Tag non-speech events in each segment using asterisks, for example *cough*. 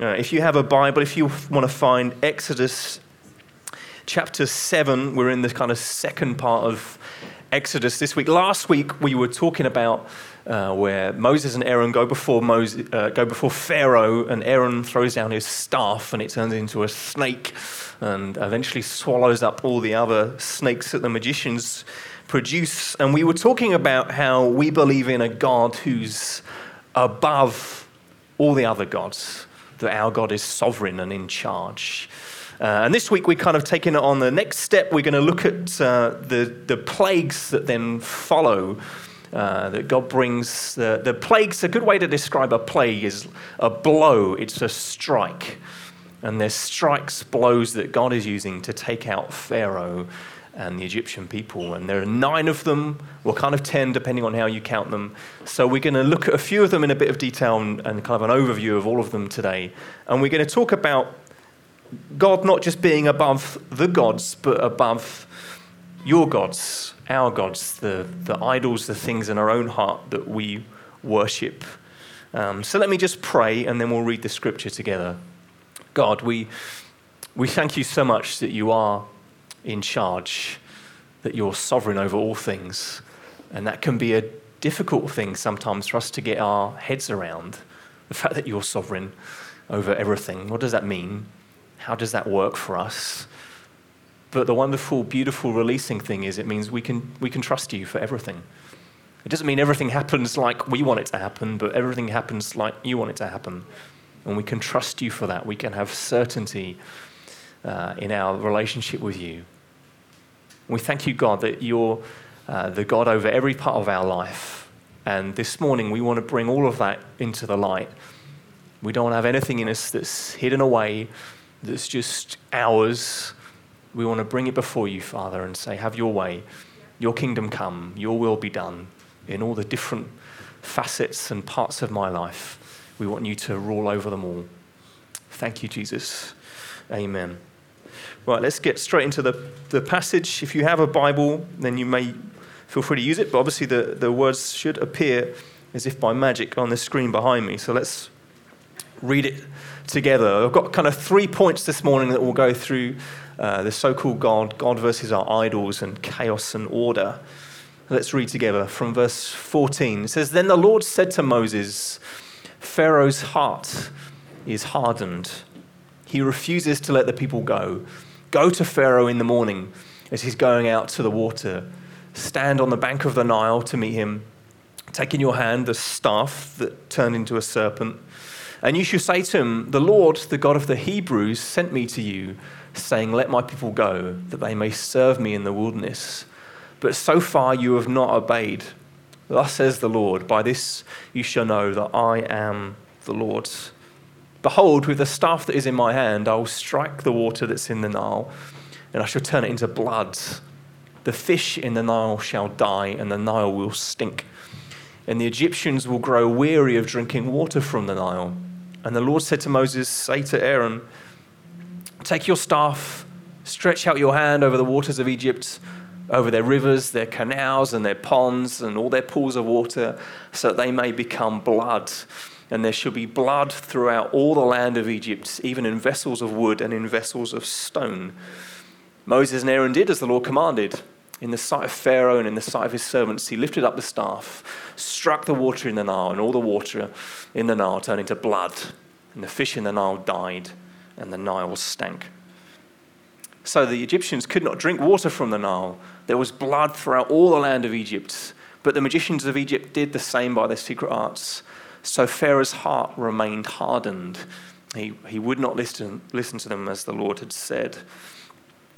Uh, if you have a Bible, if you want to find Exodus chapter 7, we're in the kind of second part of Exodus this week. Last week, we were talking about uh, where Moses and Aaron go before, Moses, uh, go before Pharaoh, and Aaron throws down his staff, and it turns into a snake and eventually swallows up all the other snakes that the magicians produce. And we were talking about how we believe in a God who's above all the other gods, that our God is sovereign and in charge. Uh, and this week we're kind of taking it on the next step. We're going to look at uh, the, the plagues that then follow. Uh, that God brings. The, the plagues, a good way to describe a plague is a blow, it's a strike. And there's strikes, blows that God is using to take out Pharaoh and the Egyptian people. And there are nine of them, well, kind of ten, depending on how you count them. So we're going to look at a few of them in a bit of detail and, and kind of an overview of all of them today. And we're going to talk about God not just being above the gods, but above your gods, our gods, the, the idols, the things in our own heart that we worship. Um, so let me just pray and then we'll read the scripture together. God, we, we thank you so much that you are in charge, that you're sovereign over all things. And that can be a difficult thing sometimes for us to get our heads around the fact that you're sovereign over everything. What does that mean? How does that work for us? But the wonderful, beautiful releasing thing is it means we can, we can trust you for everything. It doesn't mean everything *laughs* happens like we want it to happen, but everything happens like you want it to happen. And we can trust you for that. We can have certainty uh, in our relationship with you. We thank you, God, that you're uh, the God over every part of our life. And this morning, we want to bring all of that into the light. We don't have anything in us that's hidden away, that's just ours. We want to bring it before you, Father, and say, Have your way. Your kingdom come. Your will be done in all the different facets and parts of my life. We want you to rule over them all. Thank you, Jesus. Amen. Right, let's get straight into the, the passage. If you have a Bible, then you may feel free to use it, but obviously the, the words should appear as if by magic on the screen behind me. So let's read it together. I've got kind of three points this morning that we'll go through uh, the so called God, God versus our idols, and chaos and order. Let's read together from verse 14. It says, Then the Lord said to Moses, Pharaoh's heart is hardened. He refuses to let the people go. Go to Pharaoh in the morning as he's going out to the water. Stand on the bank of the Nile to meet him. Take in your hand the staff that turned into a serpent. And you shall say to him, The Lord, the God of the Hebrews, sent me to you, saying, Let my people go, that they may serve me in the wilderness. But so far you have not obeyed. Thus says the Lord, By this you shall know that I am the Lord. Behold, with the staff that is in my hand, I will strike the water that's in the Nile, and I shall turn it into blood. The fish in the Nile shall die, and the Nile will stink. And the Egyptians will grow weary of drinking water from the Nile. And the Lord said to Moses, Say to Aaron, Take your staff, stretch out your hand over the waters of Egypt over their rivers, their canals, and their ponds, and all their pools of water, so that they may become blood. And there shall be blood throughout all the land of Egypt, even in vessels of wood and in vessels of stone. Moses and Aaron did as the Lord commanded. In the sight of Pharaoh and in the sight of his servants, he lifted up the staff, struck the water in the Nile, and all the water in the Nile turned into blood. And the fish in the Nile died, and the Nile stank. So the Egyptians could not drink water from the Nile. There was blood throughout all the land of Egypt. But the magicians of Egypt did the same by their secret arts. So Pharaoh's heart remained hardened. He, he would not listen, listen to them as the Lord had said.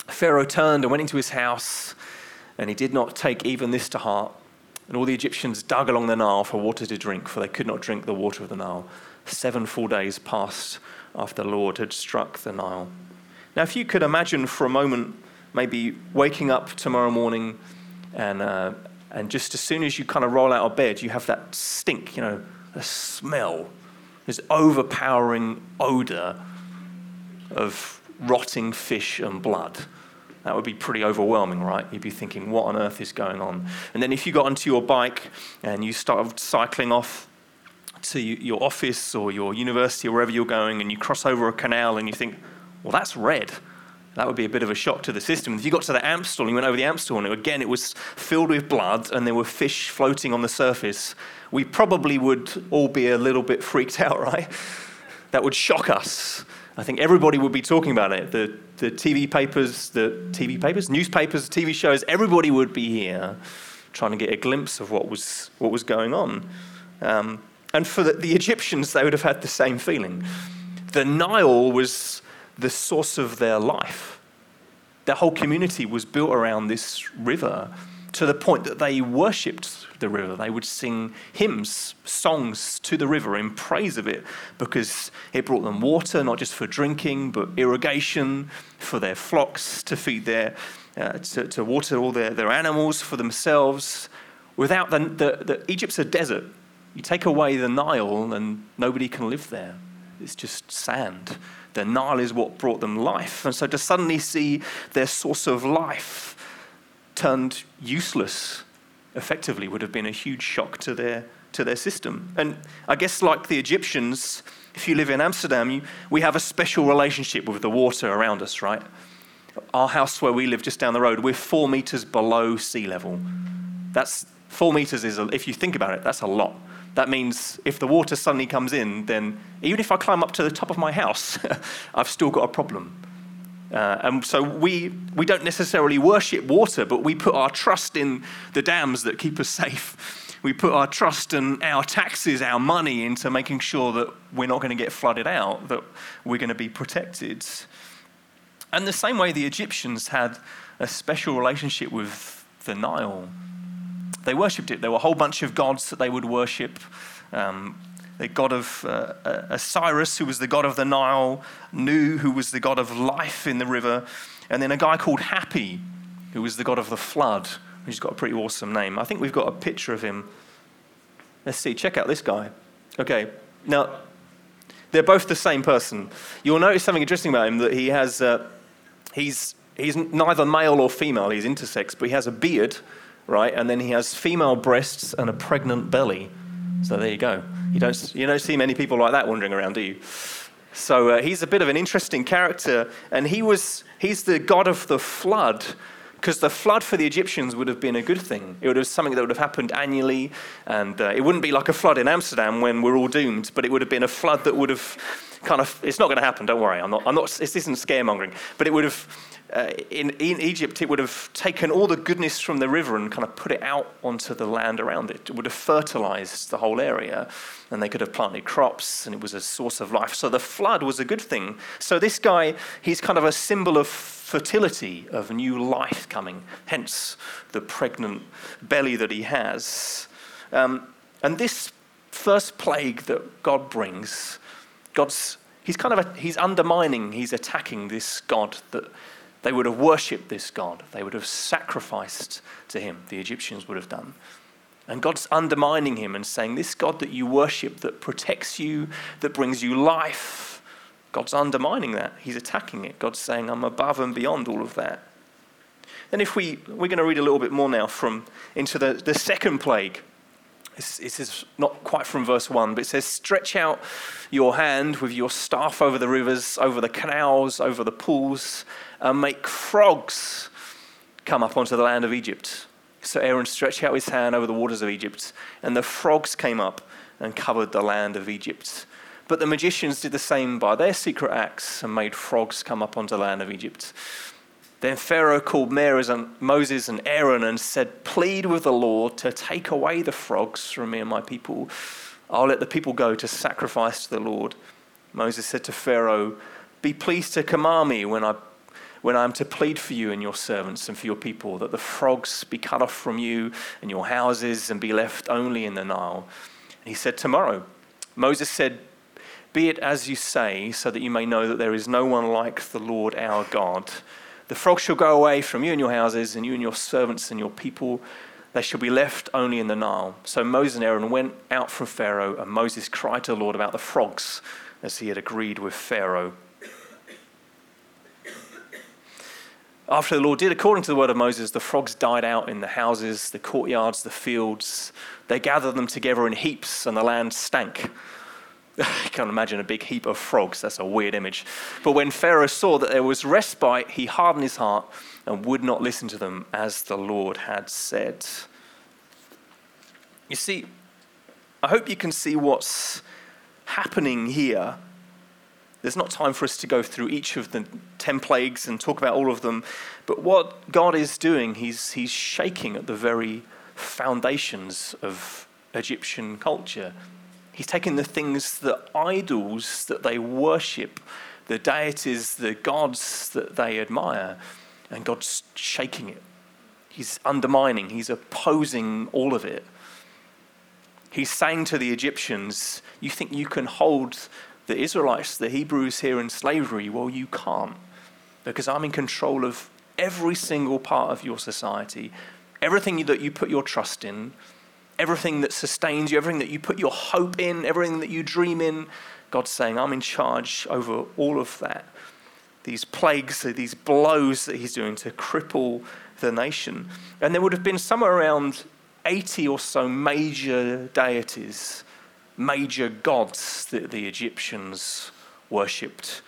Pharaoh turned and went into his house, and he did not take even this to heart. And all the Egyptians dug along the Nile for water to drink, for they could not drink the water of the Nile. Seven full days passed after the Lord had struck the Nile. Now, if you could imagine for a moment, maybe waking up tomorrow morning and, uh, and just as soon as you kind of roll out of bed, you have that stink, you know, a smell, this overpowering odor of rotting fish and blood. That would be pretty overwhelming, right? You'd be thinking, what on earth is going on? And then if you got onto your bike and you started cycling off to your office or your university or wherever you're going and you cross over a canal and you think, well, that's red. That would be a bit of a shock to the system. If you got to the Amstel and you went over the Amstel and again it was filled with blood and there were fish floating on the surface, we probably would all be a little bit freaked *laughs* out, right? That would shock us. I think everybody would be talking about it. The, the TV papers, the TV papers, newspapers, TV shows, everybody would be here trying to get a glimpse of what was, what was going on. Um, and for the, the Egyptians, they would have had the same feeling. The Nile was the source of their life. Their whole community was built around this river to the point that they worshipped the river. They would sing hymns, songs to the river in praise of it because it brought them water, not just for drinking, but irrigation for their flocks, to feed their, uh, to, to, water all their, their animals for themselves. Without the, the, the, Egypt's a desert. You take away the Nile and nobody can live there. It's just sand. The Nile is what brought them life. And so to suddenly see their source of life turned useless effectively would have been a huge shock to their, to their system. And I guess, like the Egyptians, if you live in Amsterdam, you, we have a special relationship with the water around us, right? Our house where we live just down the road, we're four meters below sea level. That's four meters is, a, if you think about it, that's a lot. That means if the water suddenly comes in, then even if I climb up to the top of my house, *laughs* I've still got a problem. Uh, and so we, we don't necessarily worship water, but we put our trust in the dams that keep us *laughs* safe. We put our trust and our taxes, our money into making sure that we're not going to get flooded out, that we're going to be protected. And the same way the Egyptians had a special relationship with the Nile they worshipped it. There were a whole bunch of gods that they would worship. Um, the god of uh, uh, Osiris, who was the god of the Nile, Nu, who was the god of life in the river, and then a guy called Happy, who was the god of the flood, who's got a pretty awesome name. I think we've got a picture of him. Let's see, check out this guy. Okay, now they're both the same person. You'll notice something interesting about him that he has, uh, he's, he's neither male or female, he's intersex, but he has a beard right? And then he has female breasts and a pregnant belly. So there you go. You don't, you don't see many people like that wandering around, do you? So uh, he's a bit of an interesting character, and he was, he's the god of the flood, because the flood for the Egyptians would have been a good thing. It would have something that would have happened annually, and uh, it wouldn't be like a flood in Amsterdam when we're all doomed, but it would have been a flood that would have kind of, it's not going to happen, don't worry, I'm not, I'm not, this isn't scaremongering, but it would have uh, in, in Egypt, it would have taken all the goodness from the river and kind of put it out onto the land around it. It would have fertilized the whole area, and they could have planted crops, and it was a source of life. So the flood was a good thing. So this guy, he's kind of a symbol of fertility, of new life coming, hence the pregnant belly that he has. Um, and this first plague that God brings, God's he's kind of a, he's undermining, he's attacking this God that they would have worshipped this God. They would have sacrificed to him. The Egyptians would have done. And God's undermining him and saying, This God that you worship, that protects you, that brings you life, God's undermining that. He's attacking it. God's saying, I'm above and beyond all of that. And if we, we're going to read a little bit more now from into the, the second plague. This, this is not quite from verse 1, but it says, Stretch out your hand with your staff over the rivers, over the canals, over the pools, and make frogs come up onto the land of Egypt. So Aaron stretched out his hand over the waters of Egypt, and the frogs came up and covered the land of Egypt. But the magicians did the same by their secret acts and made frogs come up onto the land of Egypt. Then Pharaoh called Moses and Aaron and said, Plead with the Lord to take away the frogs from me and my people. I'll let the people go to sacrifice to the Lord. Moses said to Pharaoh, Be pleased to command me when I when I am to plead for you and your servants and for your people, that the frogs be cut off from you and your houses and be left only in the Nile. And he said, Tomorrow. Moses said, Be it as you say, so that you may know that there is no one like the Lord our God. The frogs shall go away from you and your houses, and you and your servants and your people. They shall be left only in the Nile. So Moses and Aaron went out from Pharaoh, and Moses cried to the Lord about the frogs, as he had agreed with Pharaoh. After the Lord did according to the word of Moses, the frogs died out in the houses, the courtyards, the fields. They gathered them together in heaps, and the land stank. *laughs* I can't imagine a big heap of frogs. That's a weird image. But when Pharaoh saw that there was respite, he hardened his heart and would not listen to them as the Lord had said. You see, I hope you can see what's happening here. There's not time for us to go through each of the 10 plagues and talk about all of them, but what God is doing, He's, he's shaking at the very foundations of Egyptian culture. He's taken the things, the idols that they worship, the deities, the gods that they admire, and God's shaking it. He's undermining, he's opposing all of it. He's saying to the Egyptians, You think you can hold the Israelites, the Hebrews here in slavery? Well, you can't, because I'm in control of every single part of your society, everything that you put your trust in, everything that sustains you, everything that you put your hope in, everything that you dream in. God's saying, I'm in charge over all of that. These plagues, these blows that he's doing to cripple the nation. And there would have been somewhere around 80 or so major deities, major gods that the Egyptians worshipped.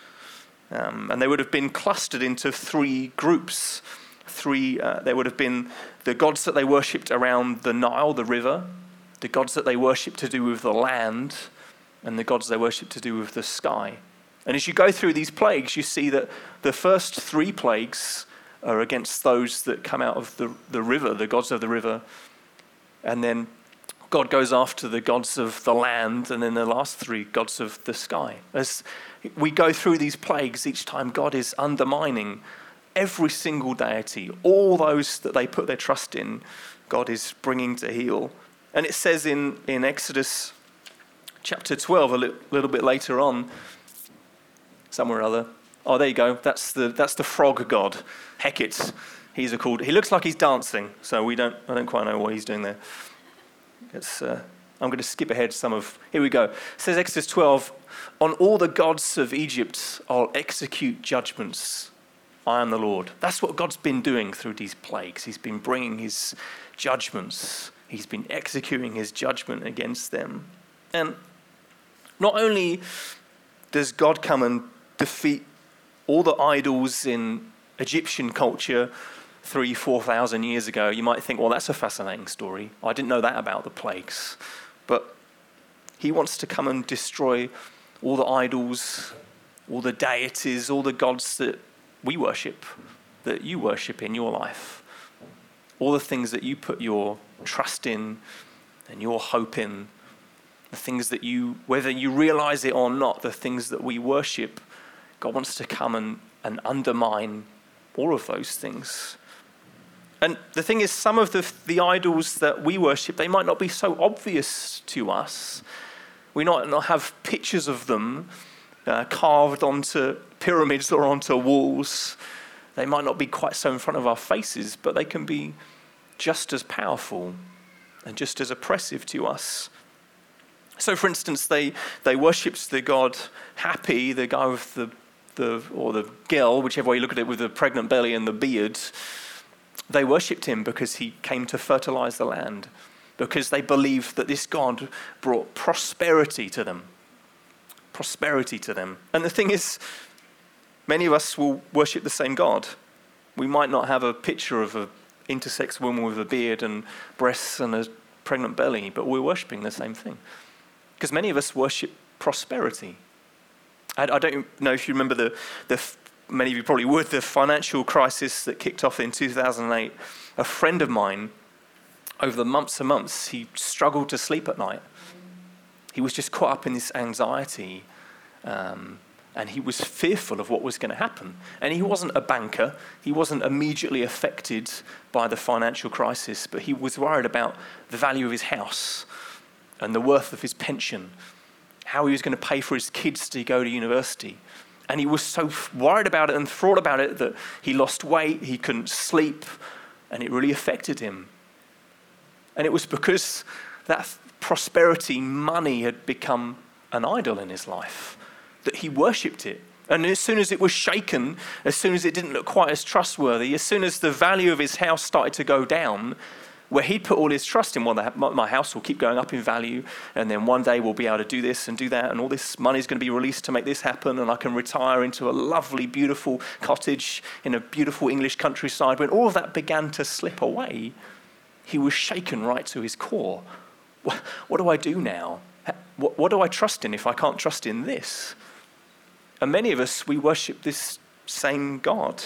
Um, and they would have been clustered into three groups. Three, uh, there would have been the gods that they worshipped around the Nile, the river, the gods that they worshipped to do with the land, and the gods they worshipped to do with the sky. And as you go through these plagues, you see that the first three plagues are against those that come out of the, the river, the gods of the river. And then God goes after the gods of the land, and then the last three, gods of the sky. As we go through these plagues, each time God is undermining every single deity, all those that they put their trust in, God is bringing to heel. And it says in, in Exodus chapter 12, a li- little bit later on, somewhere or other. Oh, there you go. That's the, that's the frog god, Hecate. He's a called. He looks like he's dancing, so we don't, I don't quite know what he's doing there. It's, uh, I'm going to skip ahead some of. Here we go. It says Exodus 12 On all the gods of Egypt, I'll execute judgments. I am the Lord. That's what God's been doing through these plagues. He's been bringing his judgments, he's been executing his judgment against them. And not only does God come and defeat all the idols in Egyptian culture three, four thousand years ago, you might think, well, that's a fascinating story. I didn't know that about the plagues. But he wants to come and destroy all the idols, all the deities, all the gods that we worship, that you worship in your life. All the things that you put your trust in and your hope in. The things that you, whether you realize it or not, the things that we worship, God wants to come and, and undermine all of those things. And the thing is, some of the, the idols that we worship, they might not be so obvious to us. We might not have pictures of them uh, carved onto pyramids or onto walls. They might not be quite so in front of our faces, but they can be just as powerful and just as oppressive to us. So, for instance, they, they worshipped the god Happy, the guy with the, the, or the girl, whichever way you look at it, with the pregnant belly and the beard. They worshipped him because he came to fertilize the land, because they believed that this God brought prosperity to them. Prosperity to them. And the thing is, many of us will worship the same God. We might not have a picture of an intersex woman with a beard and breasts and a pregnant belly, but we're worshipping the same thing. Because many of us worship prosperity. I, I don't know if you remember the, the many of you probably would, the financial crisis that kicked off in 2008. A friend of mine, over the months and months, he struggled to sleep at night. He was just caught up in this anxiety. Um, and he was fearful of what was going to happen. And he wasn't a banker, he wasn't immediately affected by the financial crisis, but he was worried about the value of his house and the worth of his pension, how he was going to pay for his kids to go to university. And he was so worried about it and thought about it that he lost weight, he couldn't sleep, and it really affected him. And it was because that prosperity, money had become an idol in his life, that he worshipped it. And as soon as it was shaken, as soon as it didn't look quite as trustworthy, as soon as the value of his house started to go down, where he'd put all his trust in, well, my house will keep going up in value, and then one day we'll be able to do this and do that, and all this money is going to be released to make this happen, and I can retire into a lovely, beautiful cottage in a beautiful English countryside. When all of that began to slip away, he was shaken right to his core. What do I do now? What do I trust in if I can't trust in this? And many of us, we worship this same God.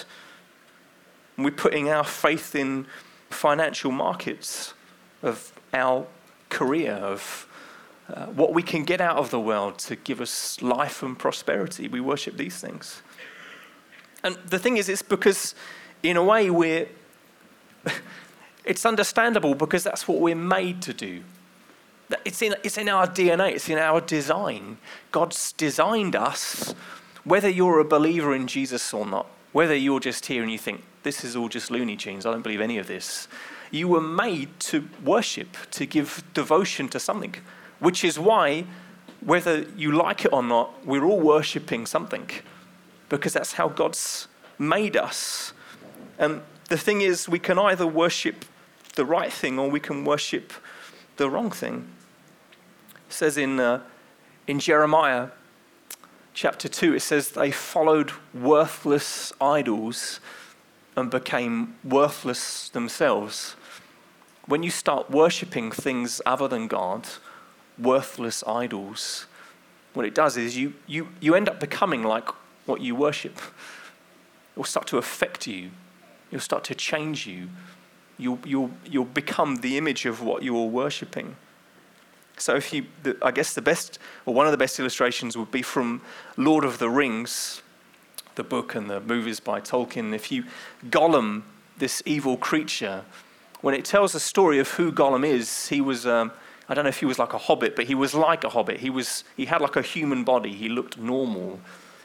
We're putting our faith in financial markets, of our career, of uh, what we can get out of the world to give us life and prosperity. We worship these things. And the thing is, it's because, in a way, we're. *laughs* it's understandable because that's what we're made to do. It's in, it's in our DNA, it's in our design. God's designed us whether you're a believer in Jesus or not, whether you're just here and you think, this is all just Looney Tunes, I don't believe any of this, you were made to worship, to give devotion to something, which is why, whether you like it or not, we're all worshipping something, because that's how God's made us. And the thing is, we can either worship the right thing or we can worship the wrong thing. It says in, uh, in Jeremiah chapter 2, it says they followed worthless idols and became worthless themselves. When you start worshipping things other than God, worthless idols, what it does is you, you, you end up becoming like what you worship. It will start to affect you, it'll start to change you. You'll, you'll, you'll become the image of what you're worshipping. So, if you, the, I guess the best, or one of the best illustrations would be from Lord of the Rings, the book and the movies by Tolkien. If you, Gollum, this evil creature, when it tells the story of who Gollum is, he was, um, I don't know if he was like a hobbit, but he was like a hobbit. He, was, he had like a human body, he looked normal.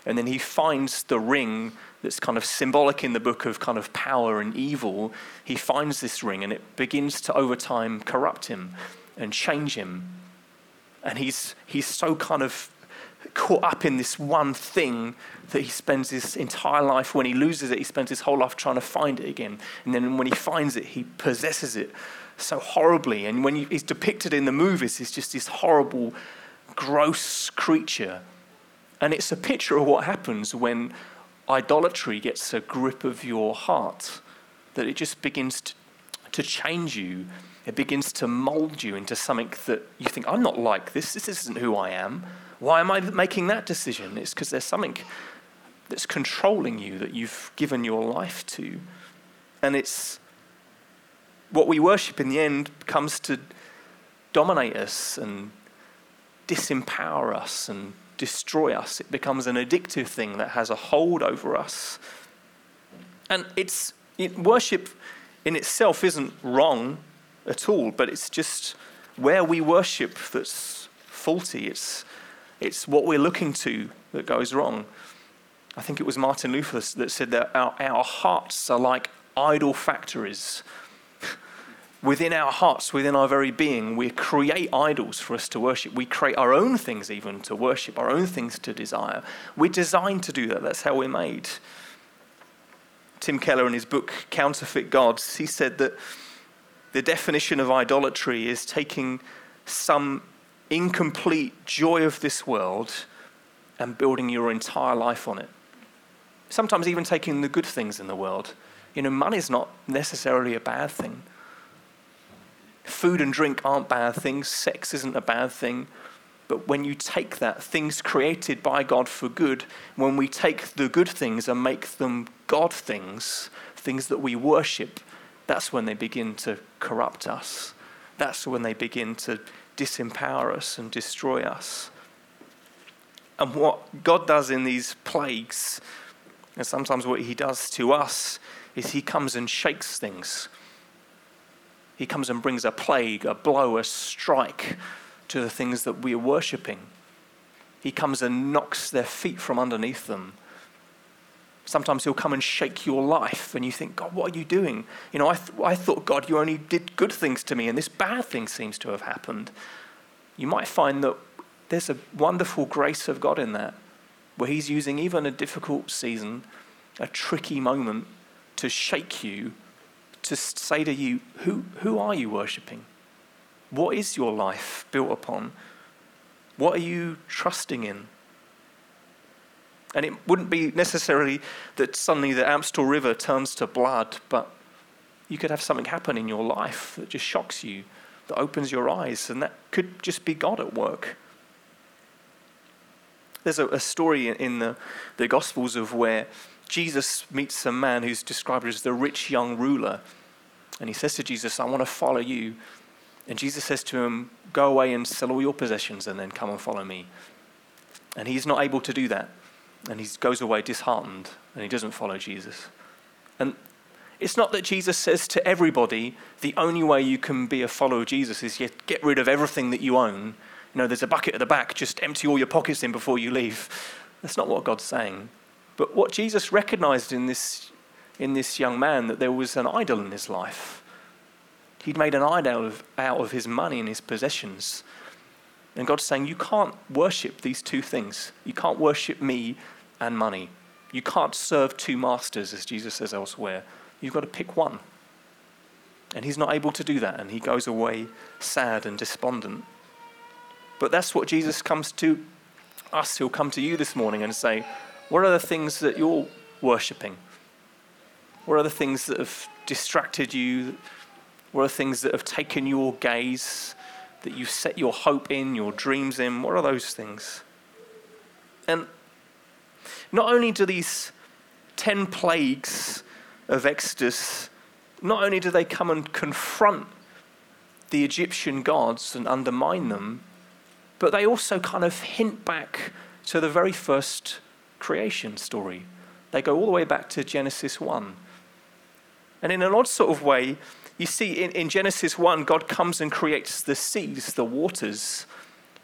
And then he finds the ring that's kind of symbolic in the book of kind of power and evil. He finds this ring and it begins to over time corrupt him and change him and he's, he's so kind of caught up in this one thing that he spends his entire life, when he loses it, he spends his whole life trying to find it again. And then when he finds it, he possesses it so horribly. And when he's depicted in the movies, he's just this horrible, gross creature. And it's a picture of what happens when idolatry gets a grip of your heart, that it just begins to, to change you it begins to mold you into something that you think, I'm not like this. This isn't who I am. Why am I making that decision? It's because there's something that's controlling you that you've given your life to. And it's what we worship in the end comes to dominate us and disempower us and destroy us. It becomes an addictive thing that has a hold over us. And it's it, worship in itself isn't wrong at all, but it's just where we worship that's faulty. It's, it's what we're looking to that goes wrong. I think it was Martin Luther that said that our, our hearts are like idol factories. within our hearts, within our very being, we create idols for us to worship. We create our own things, even to worship, our own things to desire. We're designed to do that. That's how we're made. Tim Keller, in his book Counterfeit Gods, he said that the definition of idolatry is taking some incomplete joy of this world and building your entire life on it. Sometimes even taking the good things in the world. You know, money's not necessarily a bad thing. Food and drink aren't bad things, sex isn't a bad thing. But when you take that, things created by God for good, when we take the good things and make them God things, things that we worship, that's when they begin to corrupt us. That's when they begin to disempower us and destroy us. And what God does in these plagues, and sometimes what He does to us, is He comes and shakes things. He comes and brings a plague, a blow, a strike to the things that we are worshipping. He comes and knocks their feet from underneath them Sometimes he'll come and shake your life, and you think, God, what are you doing? You know, I, th- I thought, God, you only did good things to me, and this bad thing seems to have happened. You might find that there's a wonderful grace of God in that. where He's using even a difficult season, a tricky moment, to shake you, to say to you, Who, who are you worshipping? What is your life built upon? What are you trusting in? And it wouldn't be necessarily that suddenly the Amstel River turns to blood, but you could have something happen in your life that just shocks you, that opens your eyes, and that could just be God at work. There's a, a story in the, the Gospels of where Jesus meets a man who's described as the rich young ruler. And he says to Jesus, I want to follow you. And Jesus says to him, Go away and sell all your possessions and then come and follow me. And he's not able to do that and he goes away disheartened and he doesn't follow Jesus. And it's not that Jesus says to everybody, the only way you can be a follower of Jesus is you get rid of everything that you own. You know, there's a bucket at the back, just empty all your pockets in before you leave. That's not what God's saying. But what Jesus recognized in this, in this young man, that there was an idol in his life. He'd made an idol of, out of his money and his possessions. And God's saying, You can't worship these two things. You can't worship me and money. You can't serve two masters, as Jesus says elsewhere. You've got to pick one. And he's not able to do that, and he goes away sad and despondent. But that's what Jesus comes to us. He'll come to you this morning and say, What are the things that you're worshipping? What are the things that have distracted you? What are the things that have taken your gaze, that you set your hope in, your dreams in? What are those things? And not only do these 10 plagues of Exodus, not only do they come and confront the Egyptian gods and undermine them, but they also kind of hint back to the very first creation story. They go all the way back to Genesis 1. And in an odd sort of way, you see in, in Genesis 1, God comes and creates the seas, the waters.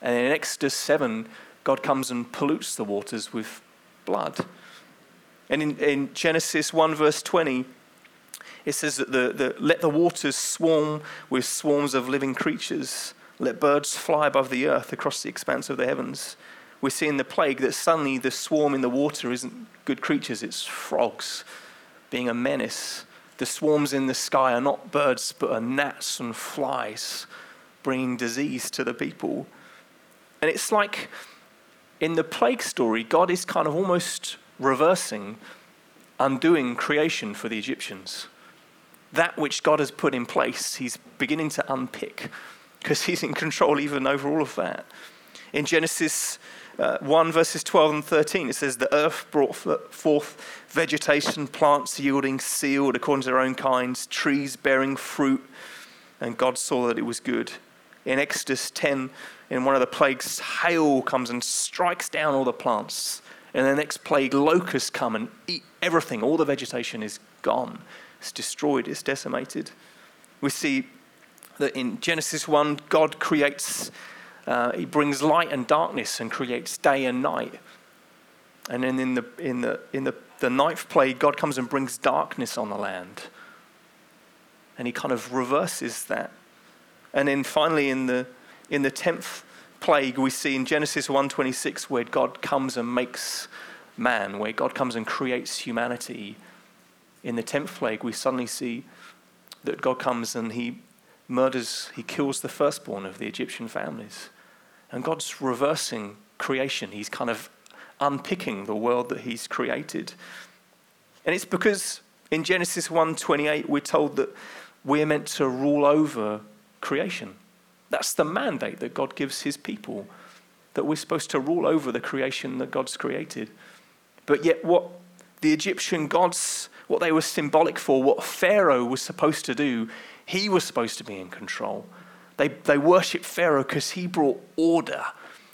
And in Exodus 7, God comes and pollutes the waters with blood. And in, in Genesis 1, verse 20, it says that the, the, let the waters swarm with swarms of living creatures. Let birds fly above the earth across the expanse of the heavens. We see in the plague that suddenly the swarm in the water isn't good creatures, it's frogs being a menace. The swarms in the sky are not birds, but are gnats and flies bringing disease to the people. And it's like in the plague story, God is kind of almost reversing, undoing creation for the Egyptians. That which God has put in place, he's beginning to unpick because he's in control even over all of that. In Genesis uh, 1, verses 12 and 13, it says, The earth brought forth vegetation, plants yielding seed according to their own kinds, trees bearing fruit, and God saw that it was good. In Exodus 10, in one of the plagues, hail comes and strikes down all the plants. And the next plague, locusts come and eat everything. All the vegetation is gone. It's destroyed, it's decimated. We see that in Genesis 1, God creates, uh, He brings light and darkness and creates day and night. And then in the, in the, in the, the ninth plague, God comes and brings darkness on the land. And He kind of reverses that. And then finally, in the in the 10th plague we see in Genesis 1:26 where God comes and makes man, where God comes and creates humanity. In the 10th plague we suddenly see that God comes and he murders, he kills the firstborn of the Egyptian families. And God's reversing creation. He's kind of unpicking the world that he's created. And it's because in Genesis 1:28 we're told that we're meant to rule over creation. That's the mandate that God gives his people, that we're supposed to rule over the creation that God's created. But yet, what the Egyptian gods, what they were symbolic for, what Pharaoh was supposed to do, he was supposed to be in control. They, they worshiped Pharaoh because he brought order.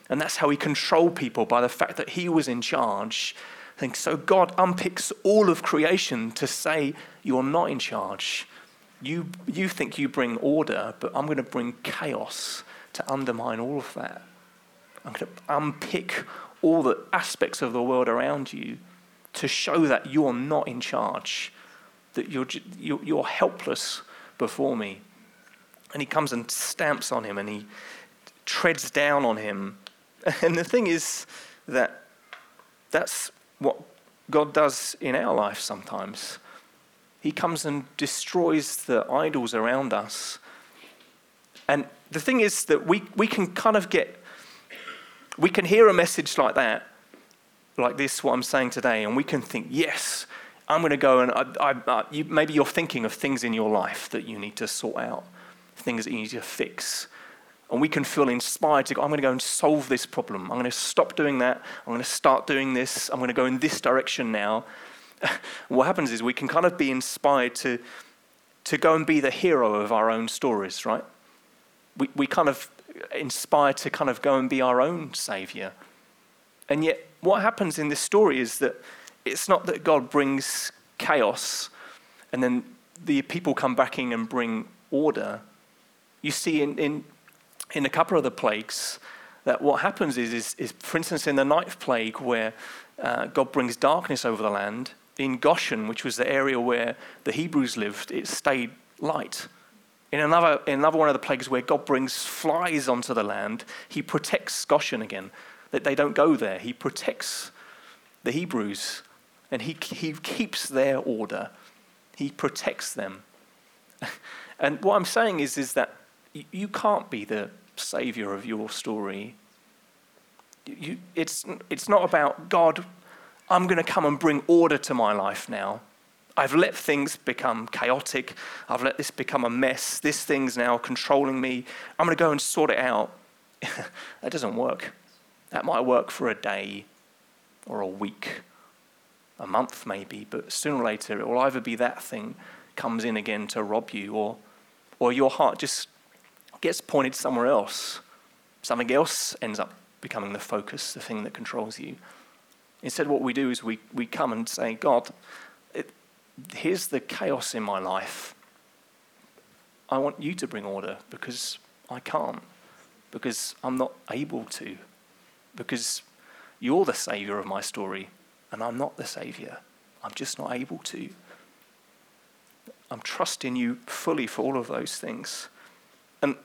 And that's how he controlled people by the fact that he was in charge. So God unpicks all of creation to say, You're not in charge. You, you think you bring order, but I'm going to bring chaos to undermine all of that. I'm going to unpick all the aspects of the world around you to show that you're not in charge, that you're, you're helpless before me. And he comes and stamps on him and he treads down on him. *laughs* And the thing is that That's what God does in our life sometimes. He comes and destroys the idols around us. And the thing is that we, we can kind of get, we can hear a message like that, like this, what I'm saying today, and we can think, yes, I'm going to go and I, I, uh, you, maybe you're thinking of things in your life that you need to sort out, things to fix. And we can feel inspired to go, I'm going to go and solve this problem. I'm going to stop doing that. I'm going to start doing this. I'm going to go in this direction now. *laughs* what happens is we can kind of be inspired to, to go and be the hero of our own stories, right? We, we kind of inspire to kind of go and be our own savior. And yet, what happens in this story is that it's not that God brings chaos and then the people come back in and bring order. You see, in, in in a couple of the plagues that what happens is, is, is for instance, in the ninth plague, where uh, God brings darkness over the land, in Goshen, which was the area where the Hebrews lived, it stayed light. In another, in another one of the plagues where God brings flies onto the land, he protects Goshen again, that they don't go there. He protects the Hebrews and he, he keeps their order, he protects them. *laughs* and what I'm saying is, is that you can't be the savior of your story. You, it's, it's not about God, I'm going to come and bring order to my life now. I've let things become chaotic. I've let this become a mess. This thing's now controlling me. I'm going to go and sort it out. *laughs* that doesn't work. That might work for a day or a week, a month maybe, but sooner or later it will either be that thing comes in again to rob you or, or your heart just gets pointed somewhere else. Something else ends up becoming the focus, the thing that controls you. Instead, what we do is we, we come and say, God, it, here's the chaos in my life. I want you to bring order because I can't, because I'm not able to, because you're the savior of my story and I'm not the savior. I'm just not able to. I'm trusting you fully for all of those things. And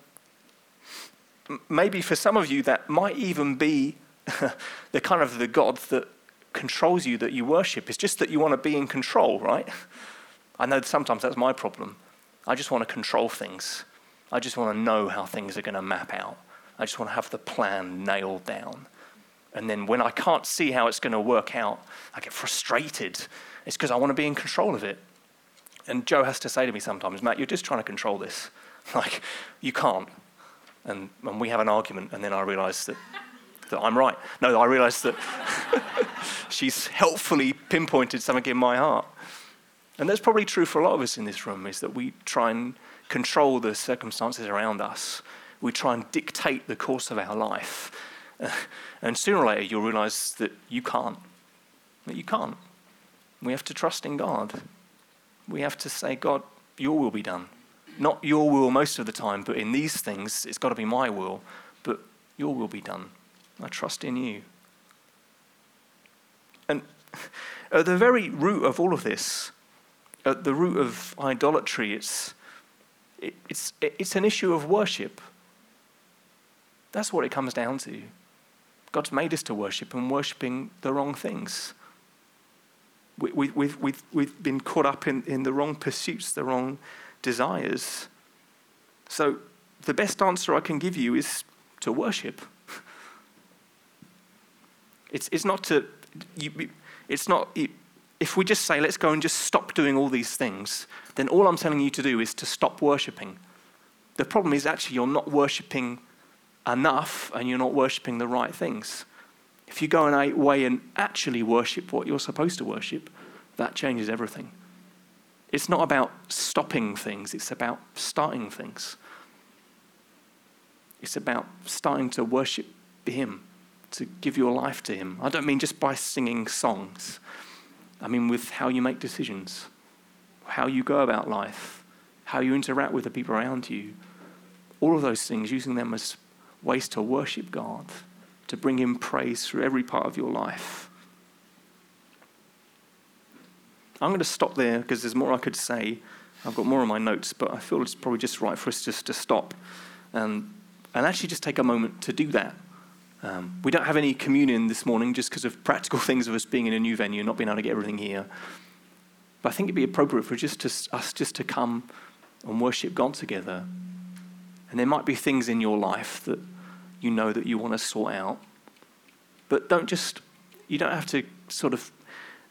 maybe for some of you, that might even be *laughs* the kind of the God that controls you that you worship. It's just that you want to be in control, right? I know sometimes that's my problem. I just want to control things. I just want to know how things are going to map out. I just want to have the plan nailed down. And then when I can't see how it's going to work out, I get frustrated. It's because I want to be in control of it. And Joe has to say to me sometimes, Matt, you're just trying to control this. *laughs* Like, you can't and, and we have an argument, and then I realize that, that I'm right. No, I realize that *laughs* she's helpfully pinpointed something in my heart. And that's probably true for a lot of us in this room, is that we try and control the circumstances around us. We try and dictate the course of our life. *laughs* and sooner or later, you'll realize that you can't. That you can't. We have to trust in God. We have to say, God, your will be done. Not your will most of the time, but in these things, it's got to be my will, but your will be done. I trust in you. And *laughs* at the very root of all of this, at the root of idolatry, it's, it, it's, it's an issue of worship. That's what it comes down to. God's made us to worship and worshiping the wrong things. We, we, we've, we've, we've been caught up in, in the wrong pursuits, the wrong desires. So, the best answer I can give you is to worship. *laughs* It's, it's not to, you, it's not, if we just say, let's go and just stop doing all these things, then all I'm telling you to do is to stop worshipping. The problem is actually you're not worshipping enough and you're not worshipping the right things. If you go away and actually worship what you're supposed to worship, that changes everything. It's not about stopping things, it's about starting things. It's about starting to worship Him, to give your life to Him. I don't mean just by singing songs, I mean with how you make decisions, how you go about life, how you interact with the people around you. All of those things, using them as ways to worship God, to bring Him praise through every part of your life. I'm going to stop there because there's more I could say. I've got more on my notes, but I feel it's probably just right for us just to stop and, and actually just take a moment to do that Um, we don't have any communion this morning just because of practical *laughs* things of us being in a new venue and not being able to get everything here. But I think it'd be appropriate for just to, us just to come and worship God together. And there might be things in your life that you know that you want to sort out. But don't just, you don't have to sort of,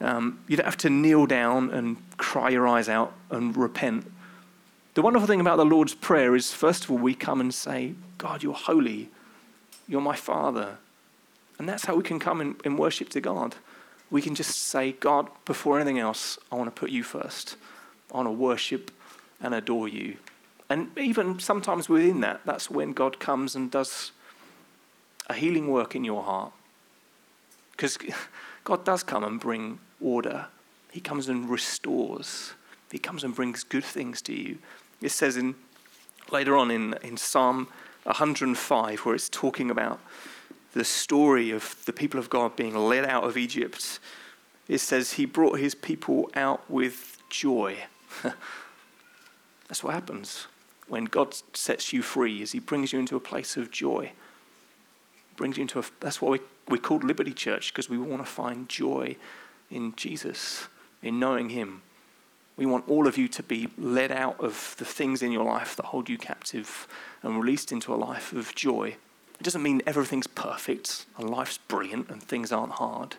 um, you don't have to kneel down and cry your eyes out and repent. The wonderful thing about the Lord's Prayer is, first of all, we come and say, God, you're holy. You're my Father. And that's how we can come in worship to God. We can just say, God, before anything else, I want to put you first. I want to worship and adore you. And even sometimes within that, that's when God comes and does a healing work in your heart. Because *laughs* God does come and bring order, He comes and restores, He comes and brings good things to you. It says in later on in, in Psalm 105, where it's talking about the story of the people of God being led out of Egypt, it says he brought his people out with joy. *laughs* That's what happens when God sets you free, is he brings you into a place of joy. Brings you into a, that's what we, we called Liberty Church, because we want to find joy in Jesus, in knowing him. We want all of you to be led out of the things in your life that hold you captive and released into a life of joy. It doesn't mean everything's perfect and life's brilliant and things aren't hard,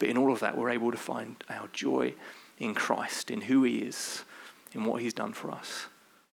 but in all of that, we're able to find our joy in Christ, in who He is, in what He's done for us.